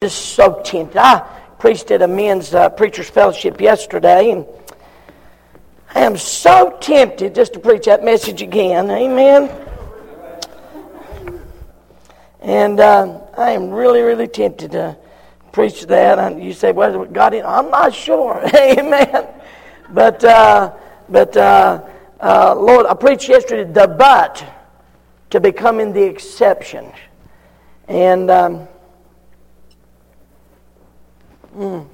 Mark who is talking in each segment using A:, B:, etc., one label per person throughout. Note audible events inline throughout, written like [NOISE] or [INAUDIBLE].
A: just so tempted. I preached at a men's uh, preachers fellowship yesterday, and I am so tempted just to preach that message again. Amen. And uh, I am really, really tempted to preach that. And you say, "Well, God, I'm not sure." [LAUGHS] Amen. But, uh, but uh, uh, Lord, I preached yesterday the but to becoming the exception, and. Um, Mm.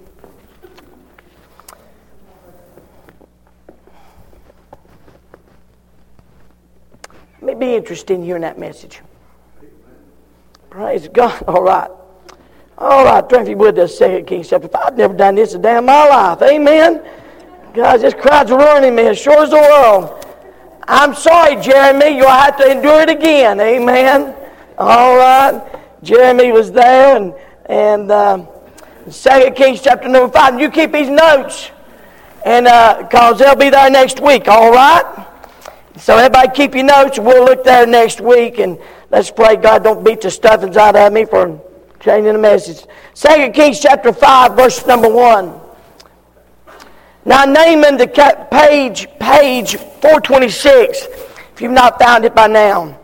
A: May be interested in hearing that message. Praise God. [LAUGHS] All right. All right, turn if you would to 2 Kings chapter 5. I've never done this a day in my life. Amen. God, this crowd's ruining me as sure as the world. I'm sorry, Jeremy. You'll have to endure it again. Amen. All right. Jeremy was there, and, and um, Second Kings chapter number 5. And you keep these notes. And because uh, they'll be there next week, all right? So everybody keep your notes. We'll look there next week. And let's pray God don't beat the stuffings out of me for changing the message. Second Kings chapter 5, verse number 1. Now Naaman, the page, page 426, if you've not found it by now.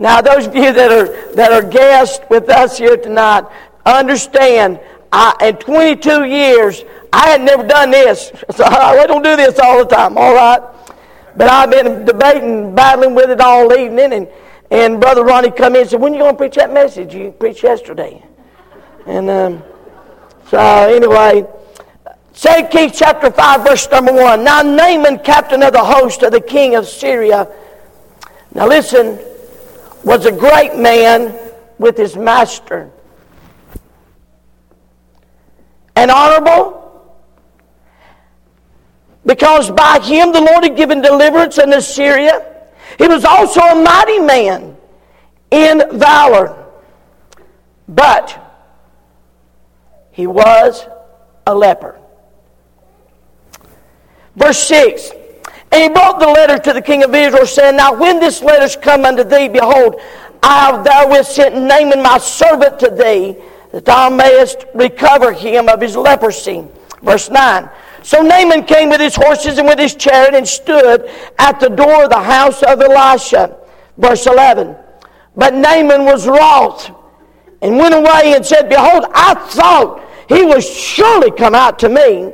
A: Now, those of you that are, that are guests with us here tonight, understand, I, in 22 years, I had never done this. So [LAUGHS] I don't do this all the time, all right? But I've been debating, battling with it all evening, and, and Brother Ronnie come in and said, when you going to preach that message? You preached yesterday. And um, so anyway, 2 Kings chapter 5, verse number 1. Now Naaman, captain of the host of the king of Syria, now listen, was a great man with his master and honorable? Because by him the Lord had given deliverance in Assyria. He was also a mighty man in valor. But he was a leper. Verse 6 And he brought the letter to the king of Israel, saying, Now when this letter's come unto thee, behold, I have therewith sent Naaman my servant to thee that thou mayest recover him of his leprosy. Verse 9. So Naaman came with his horses and with his chariot and stood at the door of the house of Elisha. Verse 11. But Naaman was wroth and went away and said, Behold, I thought he would surely come out to me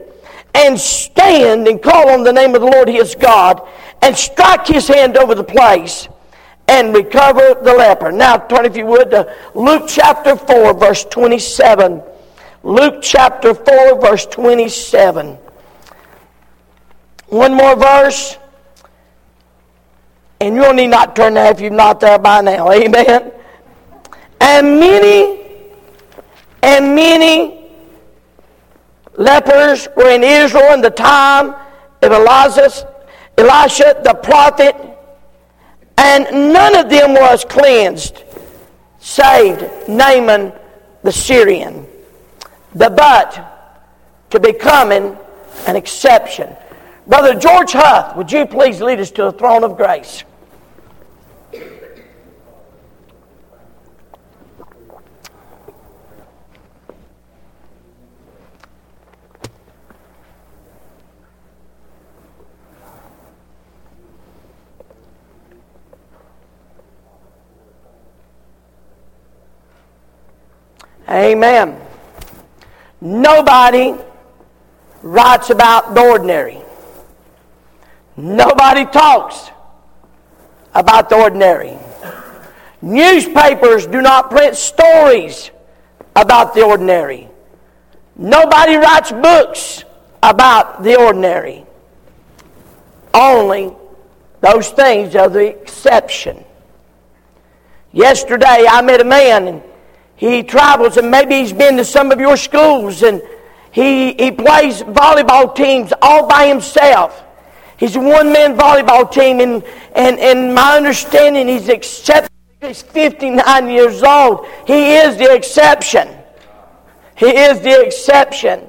A: and stand and call on the name of the Lord his God and strike his hand over the place and recover the leper. Now turn, if you would, to Luke chapter 4, verse 27. Luke chapter 4, verse 27. One more verse. And you'll need not turn there if you're not there by now. Amen. And many, and many lepers were in Israel in the time of Elisha, Elisha the prophet and none of them was cleansed, saved Naaman the Syrian. The but to becoming an exception. Brother George Huth, would you please lead us to the throne of grace? Amen. Nobody writes about the ordinary. Nobody talks about the ordinary. Newspapers do not print stories about the ordinary. Nobody writes books about the ordinary. Only those things are the exception. Yesterday I met a man he travels and maybe he's been to some of your schools and he, he plays volleyball teams all by himself. He's a one man volleyball team, and, and, and my understanding, he's except he's 59 years old. He is the exception. He is the exception.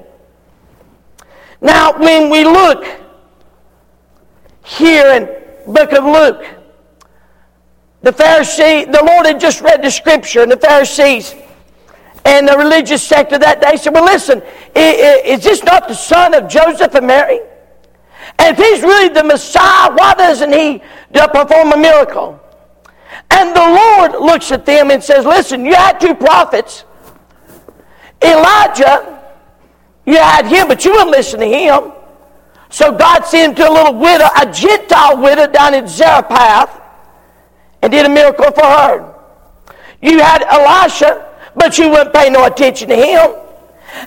A: Now, when we look here in book of Luke, the Pharisee, the Lord had just read the scripture, and the Pharisees and the religious sect of that day said, Well, listen, is this not the son of Joseph and Mary? And if he's really the Messiah, why doesn't he perform a miracle? And the Lord looks at them and says, Listen, you had two prophets. Elijah, you had him, but you wouldn't listen to him. So God sent to a little widow, a Gentile widow down in Zarephath, and did a miracle for her. You had Elisha, but you wouldn't pay no attention to him.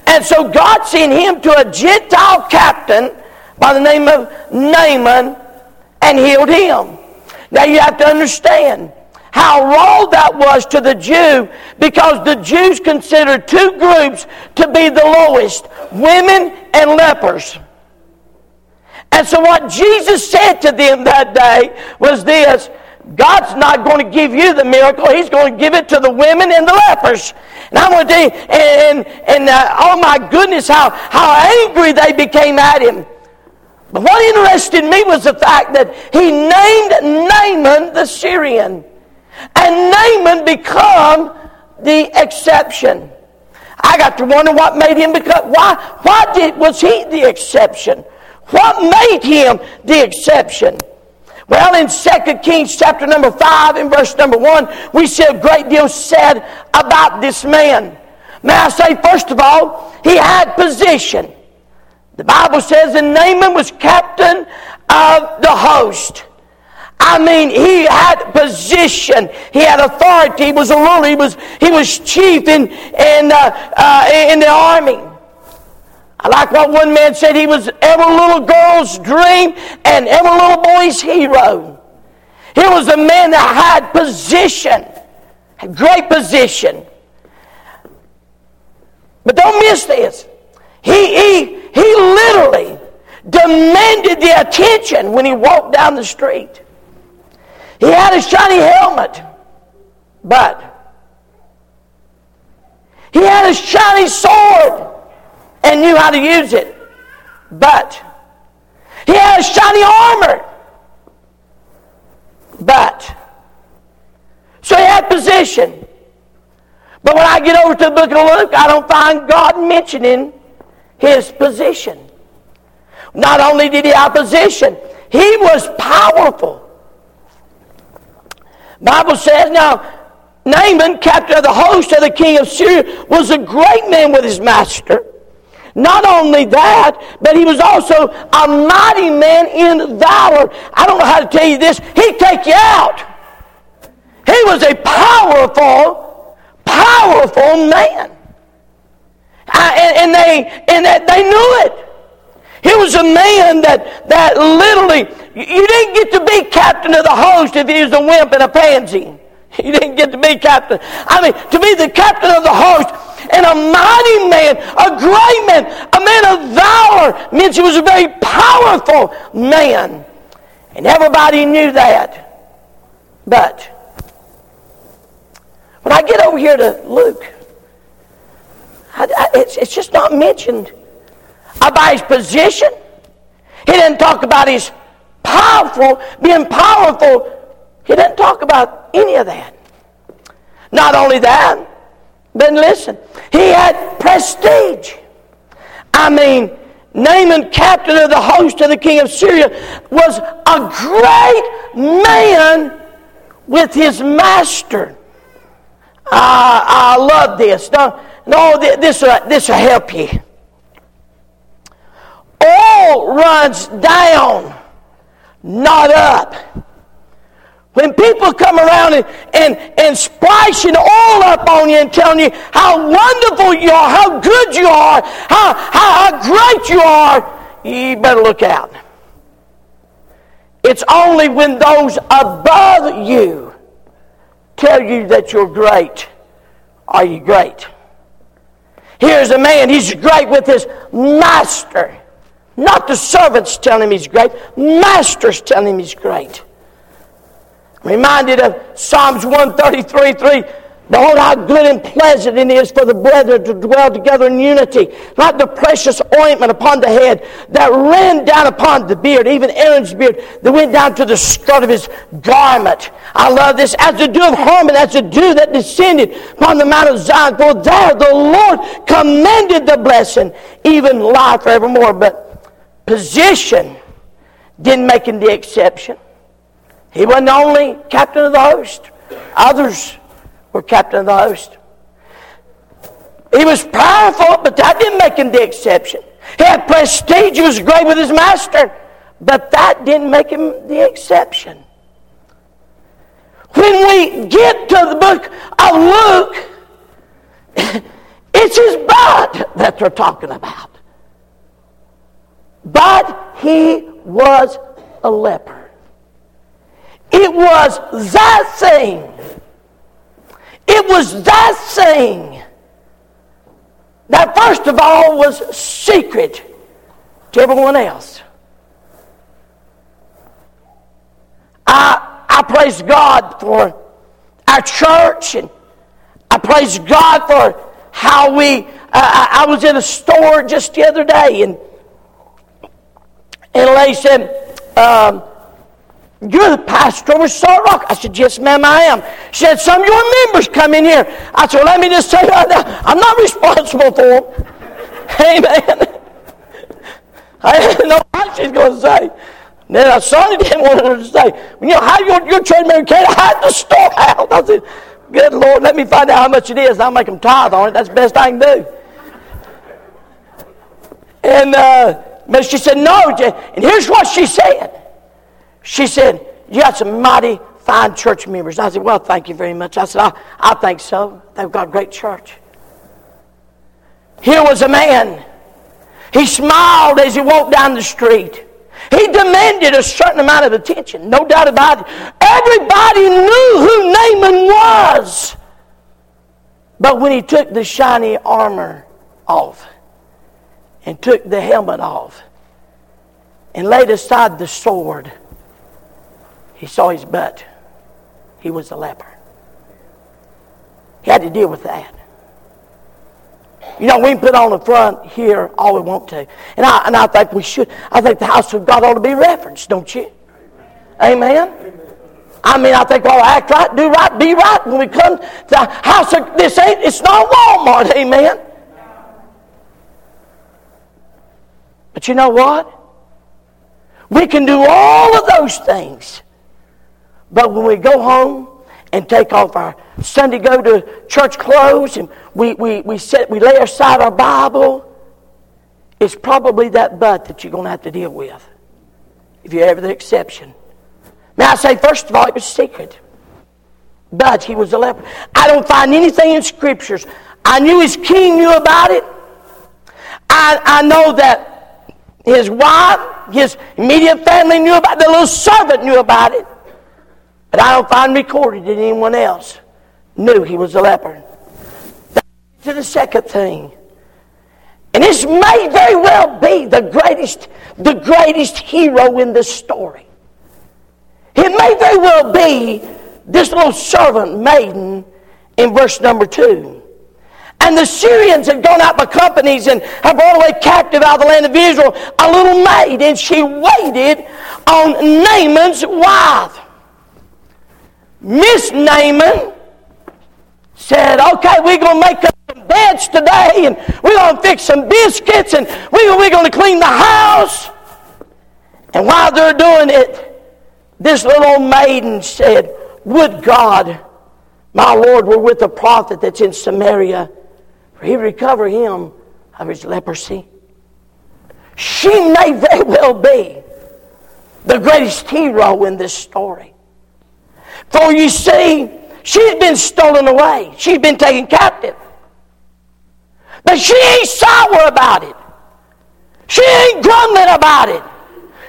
A: And so God sent him to a Gentile captain by the name of Naaman and healed him. Now you have to understand how wrong that was to the Jew because the Jews considered two groups to be the lowest women and lepers. And so, what Jesus said to them that day was this God's not going to give you the miracle, He's going to give it to the women and the lepers. And I'm going to tell you, and, and uh, oh my goodness, how, how angry they became at Him. But what interested me was the fact that He named Naaman the Syrian. And Naaman become the exception. I got to wonder what made him become, why, why did, was he the exception? What made him the exception? Well, in 2 Kings chapter number 5 and verse number 1, we see a great deal said about this man. May I say, first of all, he had position. The Bible says that Naaman was captain of the host. I mean, he had position. He had authority. He was a ruler. He was, he was chief in, in, uh, uh, in the army. I like what one man said. He was every little girl's dream and every little boy's hero. He was a man that had position, had great position. But don't miss this. He, he, he literally demanded the attention when he walked down the street. He had a shiny helmet, but he had a shiny sword and knew how to use it, but he had shiny armor, but so he had position. But when I get over to the book of Luke, I don't find God mentioning his position. Not only did he have position, he was powerful. Bible says, now, Naaman, captain of the host of the king of Syria, was a great man with his master. Not only that, but he was also a mighty man in valor. I don't know how to tell you this. He'd take you out. He was a powerful, powerful man. I, and, and, they and that they knew it. He was a man that, that literally, you didn't get to be captain of the host if he was a wimp and a pansy. [LAUGHS] You didn't get to be captain. I mean, to be the captain of the host and a mighty man, a great man, a man of valor means he was a very powerful man. And everybody knew that. But when I get over here to Luke, I, I, it's, it's just not mentioned about his position. He didn't talk about his powerful, being powerful. He didn't talk about any of that. Not only that, but listen, he had prestige. I mean, Naaman, captain of the host of the king of Syria, was a great man with his master. I, I love this. No, no this, this will help you. All runs down, not up. When people come around and, and, and splashing oil up on you and telling you how wonderful you are, how good you are, how, how, how great you are, you better look out. It's only when those above you tell you that you're great are you great. Here's a man, he's great with his master. Not the servants telling him he's great, masters telling him he's great. I'm reminded of Psalms 133 3. Behold, how good and pleasant it is for the brethren to dwell together in unity, like the precious ointment upon the head that ran down upon the beard, even Aaron's beard, that went down to the skirt of his garment. I love this. As the dew of Hermon, as the dew that descended upon the Mount of Zion, for there the Lord commanded the blessing, even life forevermore. But position didn't make him the exception. He wasn't the only captain of the host. Others were captain of the host. He was powerful, but that didn't make him the exception. He had prestige, he was great with his master, but that didn't make him the exception. When we get to the book of Luke, it's his blood that they're talking about. But he was a leper. It was that thing it was that thing that, first of all, was secret to everyone else. I, I praise God for our church, and I praise God for how we. Uh, I was in a store just the other day, and and lady said, um, you're the pastor over Salt Rock. I said, Yes, ma'am, I am. She said, Some of your members come in here. I said, well, Let me just tell you right now, I'm not responsible for them. Amen. [LAUGHS] I didn't know what she's going to say. then I Sonny didn't want her to say, You know, how your, your church member can't hide the storehouse. I said, Good Lord, let me find out how much it is. I'll make them tithe on it. That's the best I can do. And uh, but she said, No. And here's what she said. She said, You got some mighty fine church members. I said, Well, thank you very much. I said, I, I think so. They've got a great church. Here was a man. He smiled as he walked down the street. He demanded a certain amount of attention, no doubt about it. Everybody knew who Naaman was. But when he took the shiny armor off and took the helmet off and laid aside the sword, he saw his butt. He was a leper. He had to deal with that. You know, we can put on the front here all we want to. And I, and I think we should. I think the house of God ought to be referenced, don't you? Amen? I mean, I think we ought to act right, do right, be right when we come to the house of this ain't it's not Walmart, amen. But you know what? We can do all of those things but when we go home and take off our Sunday go to church clothes and we, we, we, set, we lay aside our Bible, it's probably that butt that you're going to have to deal with if you're ever the exception. May I say, first of all, it was secret. But he was a leper. I don't find anything in scriptures. I knew his king knew about it. I, I know that his wife, his immediate family knew about it. The little servant knew about it. But I don't find recorded that anyone else knew he was a leper. To the second thing. And this may very well be the greatest, the greatest hero in this story. It may very well be this little servant maiden in verse number two. And the Syrians had gone out by companies and have brought away captive out of the land of Israel a little maid, and she waited on Naaman's wife. Miss Naaman said, okay, we're going to make up some beds today and we're going to fix some biscuits and we're, we're going to clean the house. And while they're doing it, this little maiden said, Would God, my Lord, were with the prophet that's in Samaria, for he recover him of his leprosy. She may very well be the greatest hero in this story. For you see, she's been stolen away. She's been taken captive. But she ain't sour about it. She ain't grumbling about it.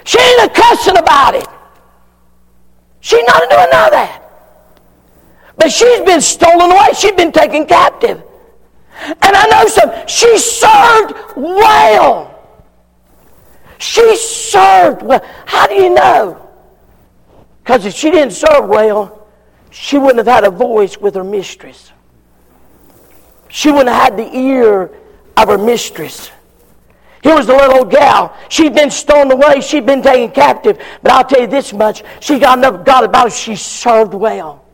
A: She ain't a cussing about it. She's not doing none of that. But she's been stolen away. She's been taken captive. And I know some. She served well. She served well. How do you know? Because if she didn't serve well, she wouldn't have had a voice with her mistress. she wouldn't have had the ear of her mistress. Here was the little old gal. She'd been stolen away. She'd been taken captive. But I'll tell you this much. She got enough God about her. She served well.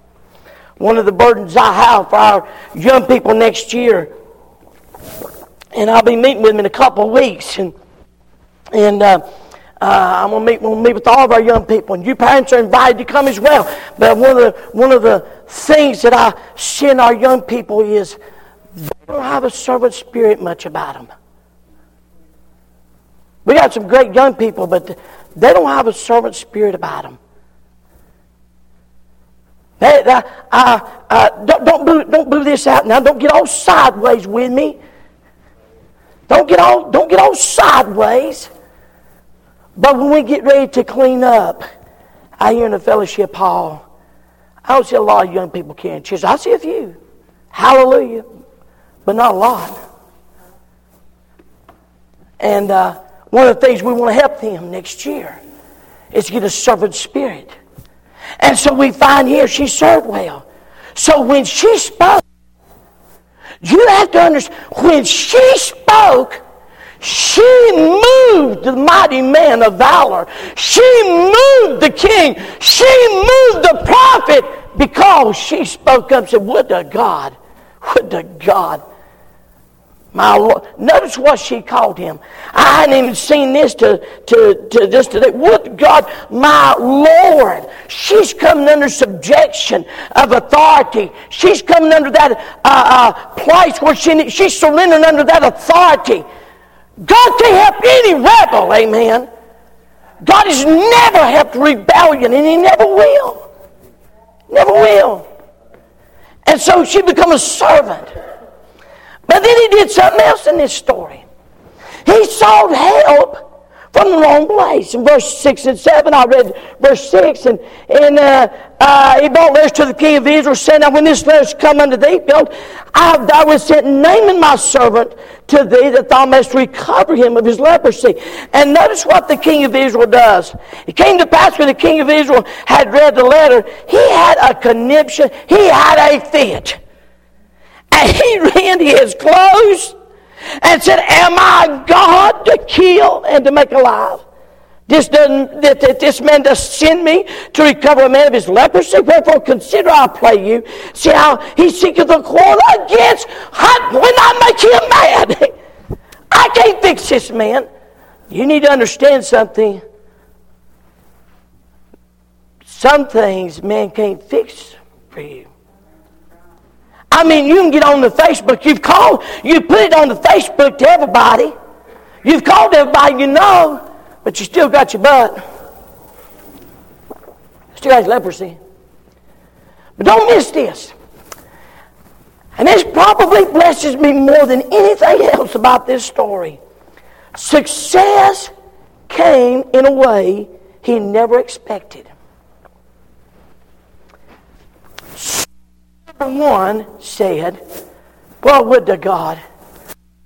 A: One of the burdens I have for our young people next year, and I'll be meeting with them in a couple of weeks, and and uh, uh, I'm gonna meet, we'll meet with all of our young people, and you parents are invited to come as well. But one of the one of the things that I see in our young people is they don't have a servant spirit much about them. We got some great young people, but they don't have a servant spirit about them. They, uh, uh, uh, don't, don't, boo, don't this out now. Don't get all sideways with me. Don't get all, don't get all sideways. But when we get ready to clean up, I hear in the fellowship hall, I don't see a lot of young people carrying chairs. I see a few. Hallelujah. But not a lot. And uh, one of the things we want to help them next year is to get a servant spirit. And so we find here she served well. So when she spoke, you have to understand, when she spoke, she moved the mighty man of valor. She moved the king. She moved the prophet because she spoke up and said, Would to God, would to God my Lord. Notice what she called him. I hadn't even seen this to, to, to this today. Would God, my Lord. She's coming under subjection of authority. She's coming under that uh, uh, place where she, she's surrendering under that authority. God can't help any rebel, amen. God has never helped rebellion, and He never will. Never will. And so she become a servant. But then he did something else in this story. He sought help from the wrong place. In verse 6 and 7, I read verse 6, and, and uh, uh, he brought letters to the king of Israel, saying, Now when this letter's come unto thee, build, I have was sent Naaman my servant to thee, that thou mayest recover him of his leprosy. And notice what the king of Israel does. It came to pass when the king of Israel had read the letter, he had a conniption, he had a fit. And he [LAUGHS] rent his clothes and said, Am I God to kill and to make alive? This doesn't that, this man does send me to recover a man of his leprosy. Wherefore consider I pray you. See how he seeketh a quarrel against when I make him mad. [LAUGHS] I can't fix this man. You need to understand something. Some things man can't fix for you. I mean, you can get on the Facebook. You've called, you put it on the Facebook to everybody. You've called everybody you know, but you still got your butt. Still has leprosy. But don't miss this. And this probably blesses me more than anything else about this story. Success came in a way he never expected. One said, Well, would to God,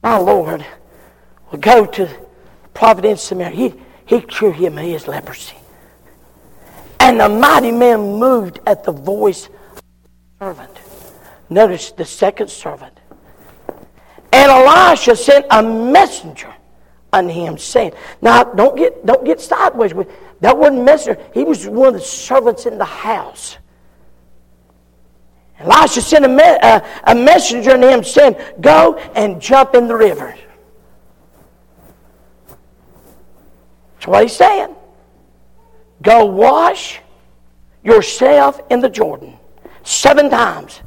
A: my Lord, would go to Providence, Samaria. He, he'd cure him of his leprosy. And the mighty man moved at the voice of the servant. Notice the second servant. And Elisha sent a messenger unto him, saying, Now don't get don't get sideways with that wasn't messenger. He was one of the servants in the house. Elisha sent a, me- uh, a messenger to him saying, Go and jump in the river. That's what he's saying. Go wash yourself in the Jordan seven times,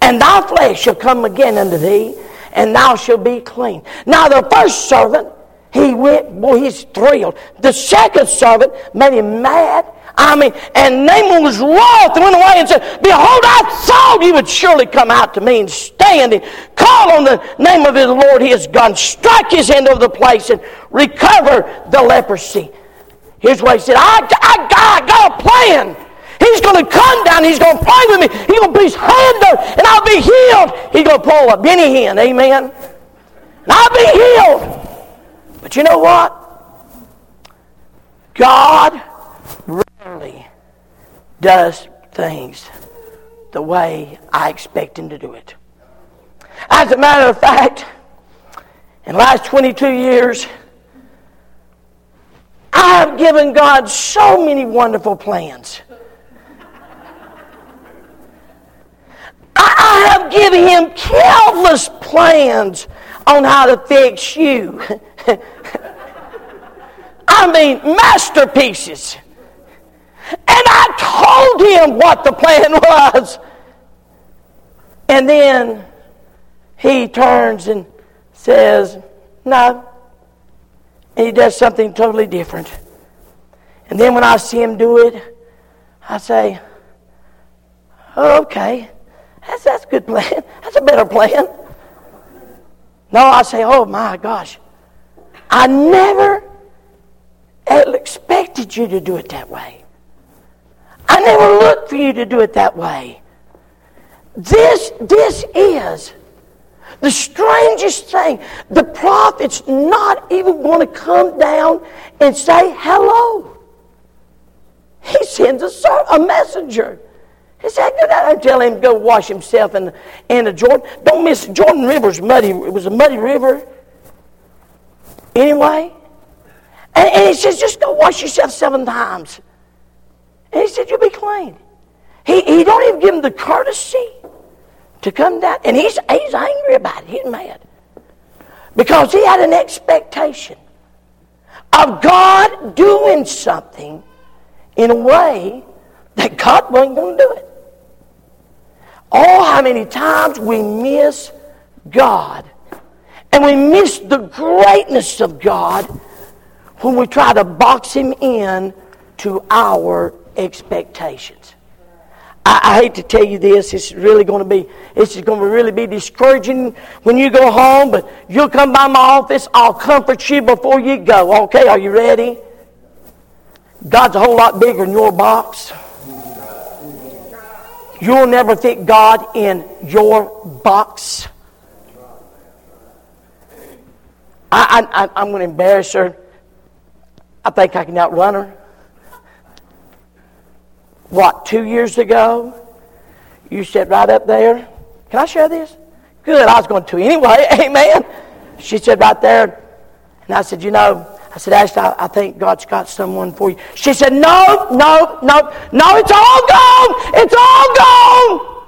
A: and thy flesh shall come again unto thee, and thou shalt be clean. Now, the first servant, he went, boy, he's thrilled. The second servant made him mad I mean, and Naaman was wroth and went away and said, Behold, I thought you would surely come out to me and stand and call on the name of his Lord his God, strike his hand over the place and recover the leprosy. Here's what he said I, I, I got a plan. He's going to come down. He's going to pray with me. He's going to put his hand there, and I'll be healed. He's going to pull a Benny Hinn. Amen. And I'll be healed. But you know what? God rarely does things the way I expect him to do it. As a matter of fact, in the last 22 years, I have given God so many wonderful plans. I have given him countless plans on how to fix you. [LAUGHS] I mean, masterpieces. And I told him what the plan [LAUGHS] was. And then he turns and says, No. And he does something totally different. And then when I see him do it, I say, okay. That's, that's a good plan. [LAUGHS] That's a better plan. No, I say, oh my gosh. I never expected you to do it that way. I never looked for you to do it that way. This, this is the strangest thing. The prophet's not even going to come down and say hello. He sends a, a messenger. He said, I tell him to go wash himself in, the, in the Jordan. Don't miss Jordan River's muddy. It was a muddy river. Anyway. And, and he says, just go wash yourself seven times. And he said, you'll be clean. He, he don't even give him the courtesy to come down. And he's, he's angry about it. He's mad. Because he had an expectation of God doing something in a way that God wasn't going to do it. Oh, how many times we miss God. And we miss the greatness of God when we try to box Him in to our expectations. I, I hate to tell you this. It's really going to be. It's going to really be discouraging when you go home. But you'll come by my office. I'll comfort you before you go. Okay? Are you ready? God's a whole lot bigger than your box. You'll never fit God in your box. I, I, I'm going to embarrass her. I think I can outrun her. What, two years ago? You sat right up there. Can I share this? Good, I was going to anyway. [LAUGHS] Amen. She said right there. And I said, You know, I said, Ashley, I, I think God's got someone for you. She said, No, no, no, no, it's all gone. It's all gone.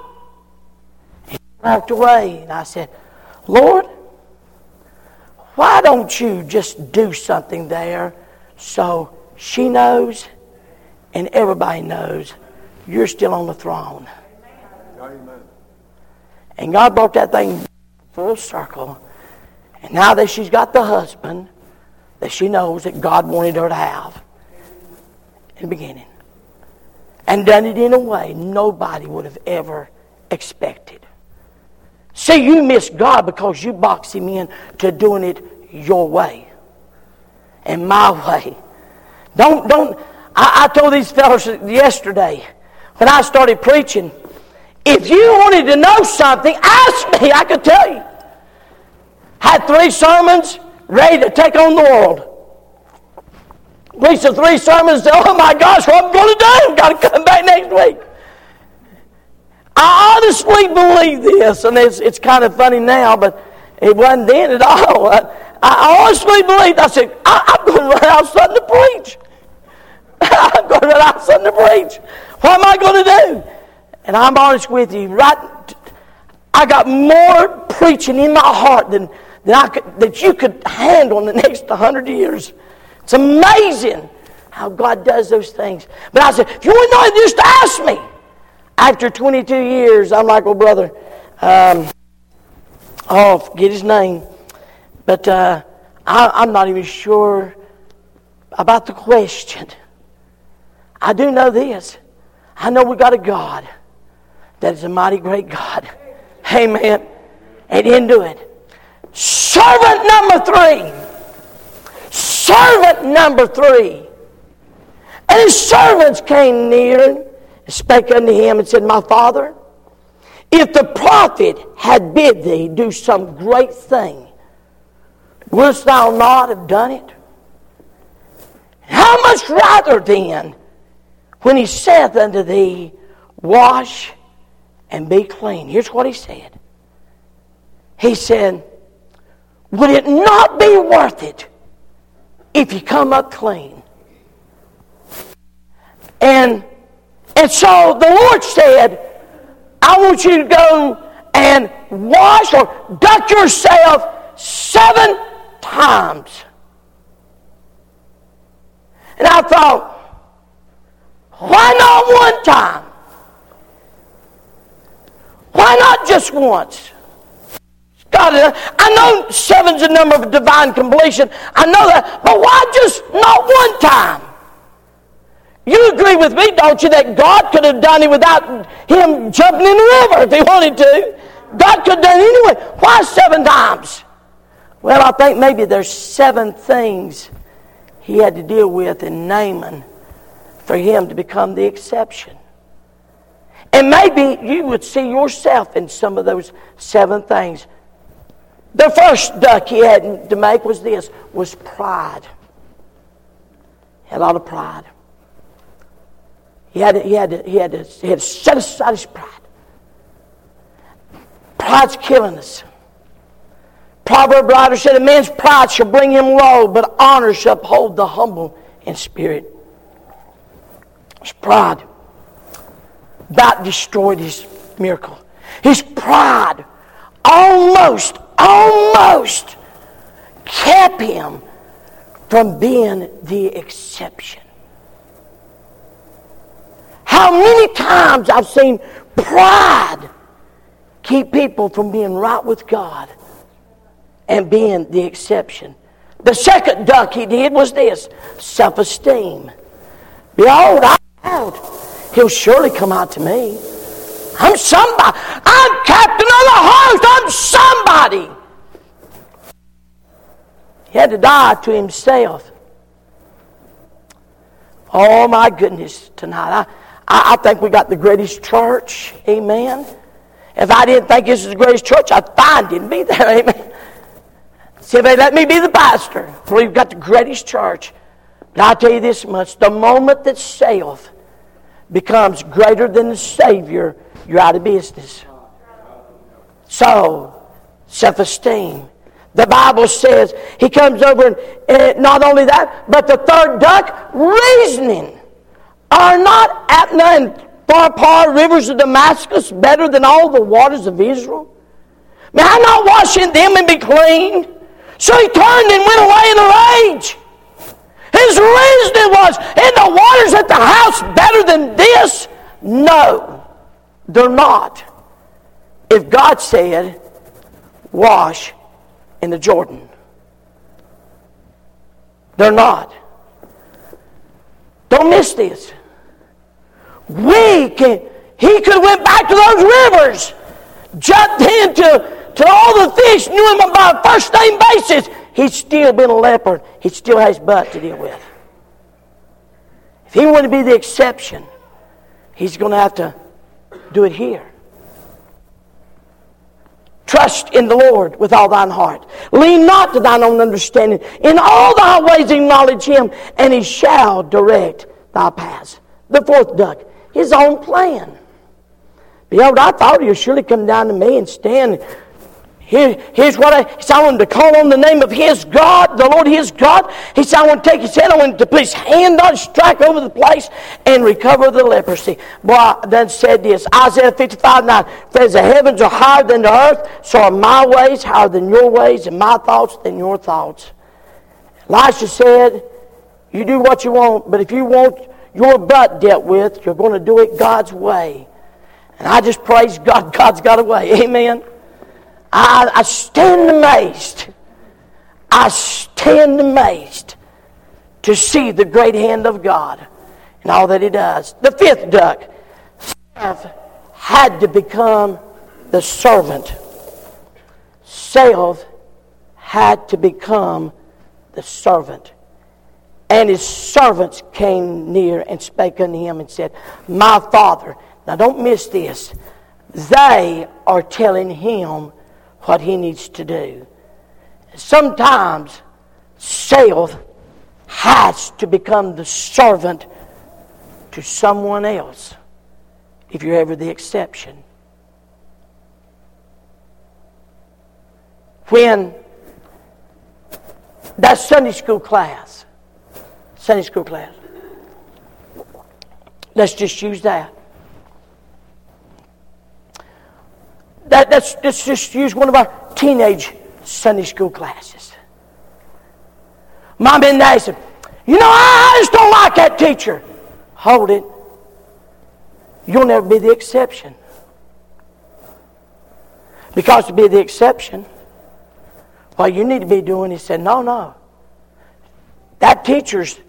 A: He walked away. And I said, Lord, why don't you just do something there so she knows and everybody knows you're still on the throne? Amen. And God brought that thing full circle. And now that she's got the husband, that she knows that God wanted her to have in the beginning. And done it in a way nobody would have ever expected. See, you miss God because you box Him in to doing it your way and my [LAUGHS] way. Don't, don't. I, I told these fellows yesterday when I started preaching, if you wanted to know something, ask me. I could tell you. Had three sermons ready to take on the world. Preached the three sermons. Oh my gosh, what am I going to do? Got to come back next week. I honestly believe this, and it's, it's kind of funny now, but it wasn't then at all. I, I honestly believed. I said, I, am going to run out something to preach. I'm going to run out of something to preach. What am I going to do? And I'm honest with you. Right, I got more preaching in my heart than that, I could, that you could handle in the next 100 years. It's amazing how God does those things. But I said, if you want to know, just ask me. After 22 years, I'm like, well, brother, um, oh, forget his name. But uh, I, I'm not even sure about the question. I do know this. I know we got a God that is a mighty great God. Amen. And didn't do it. Servant number three. Servant number three. And his servants came near and spake unto him and said, My father, if the prophet had bid thee do some great thing, wouldst thou not have done it? How much rather then, when he saith unto thee, Wash and be clean? Here's what he said he said, Would it not be worth it if you come up clean? And, and so the Lord said, I want you to go and wash or duck yourself seven times. And I thought, why not one time? Why not just once? God, uh, I know seven's a number of divine completion. I know that. But why just not one time? You agree with me, don't you, that God could have done it without him jumping in the river if he wanted to? God could have done it anyway. Why seven times? Well, I think maybe there's seven things he had to deal with in Naaman for him to become the exception. And maybe you would see yourself in some of those seven things. The first duck he had to make was this was pride. A lot of pride. He had to, he had to, he had to, he had to set aside his pride. Pride's killing us. Proverb writer said, A man's pride shall bring him low, but honor shall uphold the humble in spirit. His pride That destroyed his miracle. His pride almost, almost kept him from being the exception. How many times I've seen pride keep people from being right with God and being the exception. The second duck he did was this self esteem. Behold, I out. He'll surely come out to me. I'm somebody. I'm captain of the host. I'm somebody. He had to die to himself. Oh my goodness, tonight. I, I, I think we got the greatest church. Amen. If I didn't think this was the greatest church, I'd find it and be there. [LAUGHS] Amen. See if they let me be the pastor. We've got the greatest church. But I'll tell you this much the moment that self becomes greater than the Savior, you're out of business. So, self esteem. The Bible says he comes over and, and not only that, but the third duck, reasoning. Are not Abana and Pharpar rivers of Damascus better than all the waters of Israel? May I not wash in them and be clean? So he turned and went away in a rage. His reasoning was, in the waters at the house better than this? No, they're not. If God said, wash in the Jordan, they're not. Don't miss this. We can, he could have went back to those rivers, jumped into to all the fish, knew him by first name basis. He'd still been a leper. He still has butt to deal with. If he wanted to be the exception, he's going to have to do it here. Trust in the Lord with all thine heart. Lean not to thine own understanding. In all thy ways acknowledge him, and he shall direct thy paths. The fourth duck, his own plan. Behold, I thought he'd surely come down to me and stand here, here's what I, he said, I want him to call on the name of his God, the Lord his God. He said, I want to take his head, I want to put his hand on, strike over the place, and recover the leprosy. Boy, then said this, Isaiah 55, 9, For as the heavens are higher than the earth, so are my ways higher than your ways, and my thoughts than your thoughts. Elisha said, You do what you want, but if you want your butt dealt with, you're going to do it God's way. And I just praise God, God's got a way. Amen. I, I stand amazed. I stand amazed to see the great hand of God and all that He does. The fifth duck had to become the servant. Self had to become the servant. And his servants came near and spake unto him and said, My father. Now don't miss this. They are telling him what he needs to do. Sometimes self has to become the servant to someone else if you're ever the exception. when that Sunday school class, Sunday school class, let's just use that. That let's just use one of our teenage Sunday school classes. Mom and Dad said, You know, I just don't like that teacher. Hold it. You'll never be the exception. Because to be the exception, what you need to be doing is say, no, no. That teacher's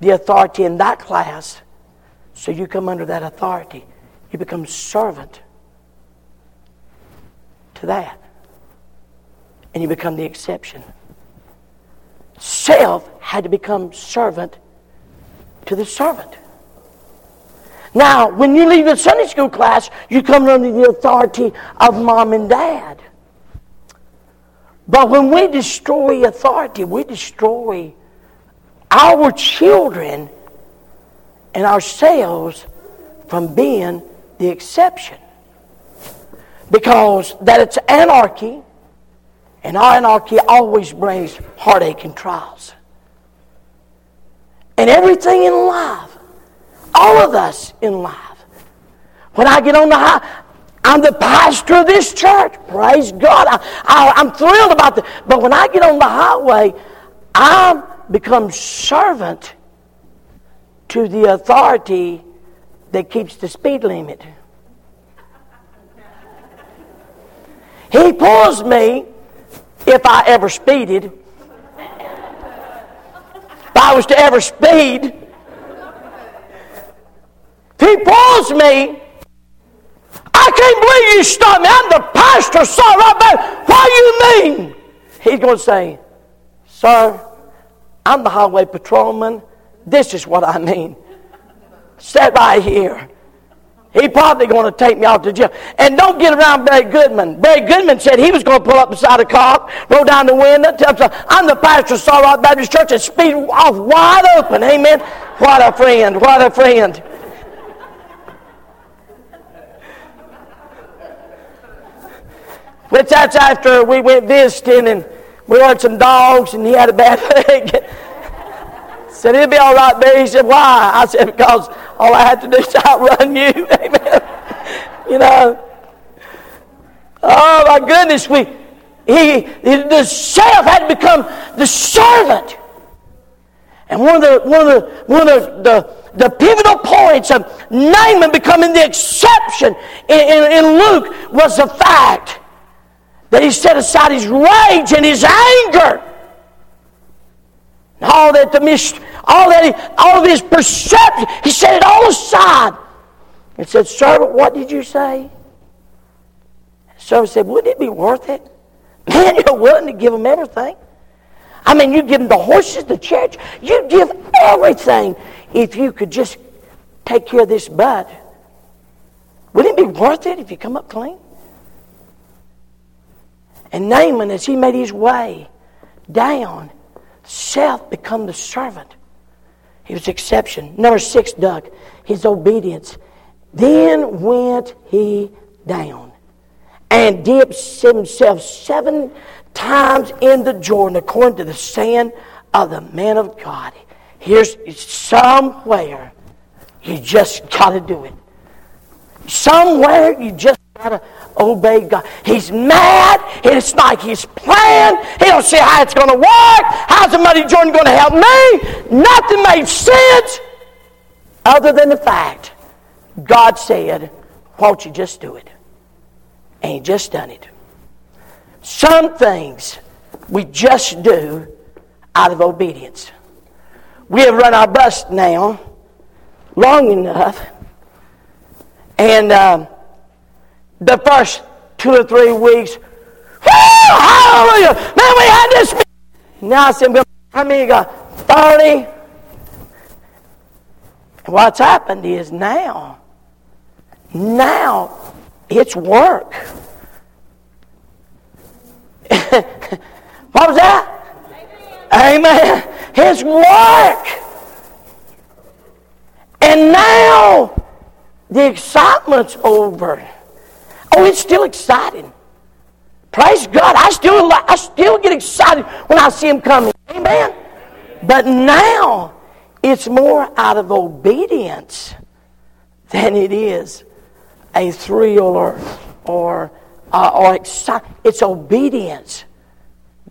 A: the authority in that class. So you come under that authority. You become servant to that. And you become the exception. Self had to become servant to the servant. Now, when you leave the Sunday school class, you come under the authority of mom and dad. But when we destroy authority, we destroy our children and ourselves from being the exception. Because that it's anarchy, and anarchy always brings heartache and trials. And everything in life, all of us in life, when I get on the high, I'm the pastor of this church. Praise God. I, am thrilled about that. But when I get on the highway, I become servant to the authority that keeps the speed limit. He pulls me if I ever speeded. If I was to ever speed, he pulls me. I can't believe you stopped me. I'm the pastor, sir, right back. What do you mean? He's going to say, Sir, I'm the highway patrolman. This is what I mean. Sit right here. He probably going to take me out to jail. And don't get around Barry Goodman. Barry Goodman said he was going to pull up beside a cop, roll down the window, tell him, I'm the pastor of Saw Rock Baptist Church, and speed off wide open. Amen. What a friend. What a friend. Which that's after we went visiting and we had some dogs and he had a bad [LAUGHS] leg. Said, it'll be all right, Barry. He said, why? I said, because all I had to do is outrun you. [LAUGHS] Amen. you know. Oh my goodness, we he, the self had to become the servant. And one of the one of the one of the, the pivotal points of Naaman becoming the exception in, in, in Luke was the fact that he set aside his rage and his anger. All that the mis- all that he, all of his perception, he set it all aside and said, Servant, what did you say? The servant said, Wouldn't it be worth it? [LAUGHS] Man, you're willing to give them everything. I mean, you give them the horses, the church, you give everything if you could just take care of this bud. Wouldn't it be worth it if you come up clean? And Naaman, as he made his way down, self become the servant. He was exception. Number six, Doug, his obedience. Then went he down and dipped himself seven times in the Jordan according to the saying of the man of God. Here's somewhere you just got to do it. Somewhere you just got to obey God. He's mad. It's like he's playing. He don't see how it's going to work. How's the Muddy Jordan going to help me? Nothing made sense other than the fact God said, why don't you just do it? And he just done it. Some things we just do out of obedience. We have run our bus now long enough, and um, the first two or three weeks. hallelujah! Man, we had this. Now I said, how many got? 30. What's happened is now, now it's work. [LAUGHS] what was that? Amen. Amen. It's work. And now the excitement's over. Oh, it's still exciting. Praise God. I still, I still get excited when I see him coming. Amen. But now it's more out of obedience than it is a thrill or or uh, or excitement. It's obedience.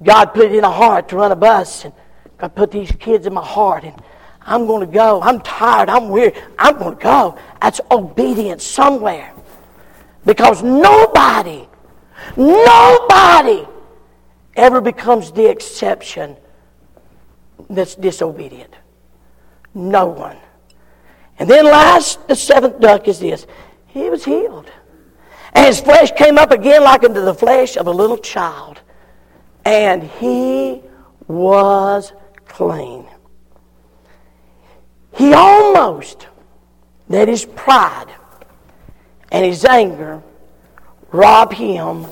A: God put it in a heart to run a bus, and God put these kids in my heart, and I'm going to go. I'm tired. I'm weary. I'm going to go. That's obedience somewhere, because nobody, nobody ever becomes the exception that's disobedient. No one. And then last, the seventh duck is this. He was healed. And his flesh came up again like unto the flesh of a little child. And he was clean. He almost let his pride and his anger rob him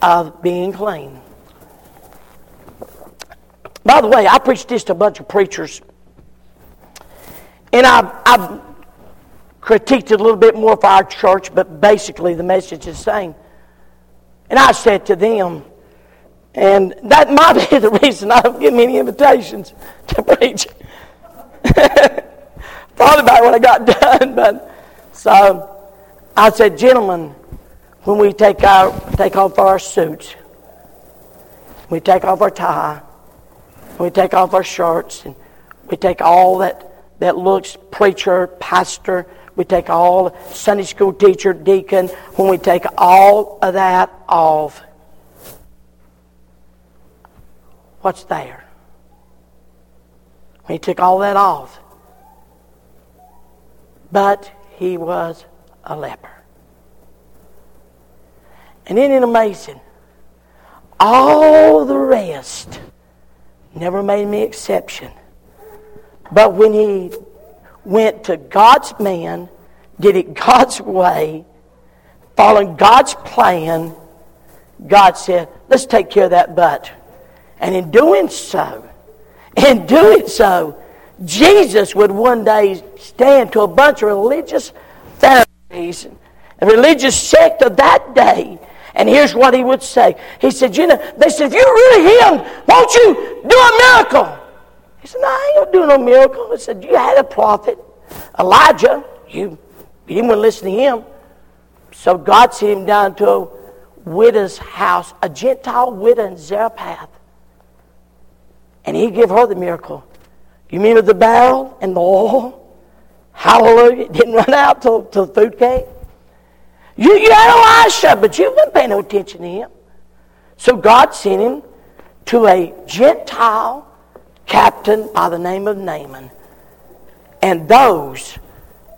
A: of being clean. By the way, I preached this to a bunch of preachers, and I, I critiqued it a little bit more for our church, but basically the message is the same. And I said to them, and that might be [LAUGHS] the reason I don't get many invitations to preach. [LAUGHS] Thought about it when I got done, but so I said, gentlemen, when we take our take off our suits, we take off our tie, we take off our shirts, and we take all that that looks preacher, pastor, we take all Sunday school teacher, deacon, when we take all of that off, what's there? When he took all that off. But he was a leper. And isn't it amazing? All the rest never made me exception. But when he went to God's man, did it God's way, following God's plan, God said, let's take care of that butt. And in doing so, in doing so, Jesus would one day stand to a bunch of religious Pharisees, a religious sect of that day, and here's what he would say. He said, you know, they said, if you're really him, won't you do a miracle? He said, No, I ain't gonna do no miracle. He said, You had a prophet, Elijah. You, you didn't want to listen to him. So God sent him down to a widow's house, a Gentile widow in Zarephath. And he gave her the miracle. You remember the barrel and the oil? Hallelujah. Didn't run out till, till the food came. You, you had Elisha, but you didn't pay no attention to him. So God sent him to a Gentile captain by the name of Naaman. And those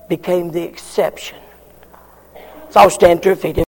A: became the exception. So I'll stand to your feet.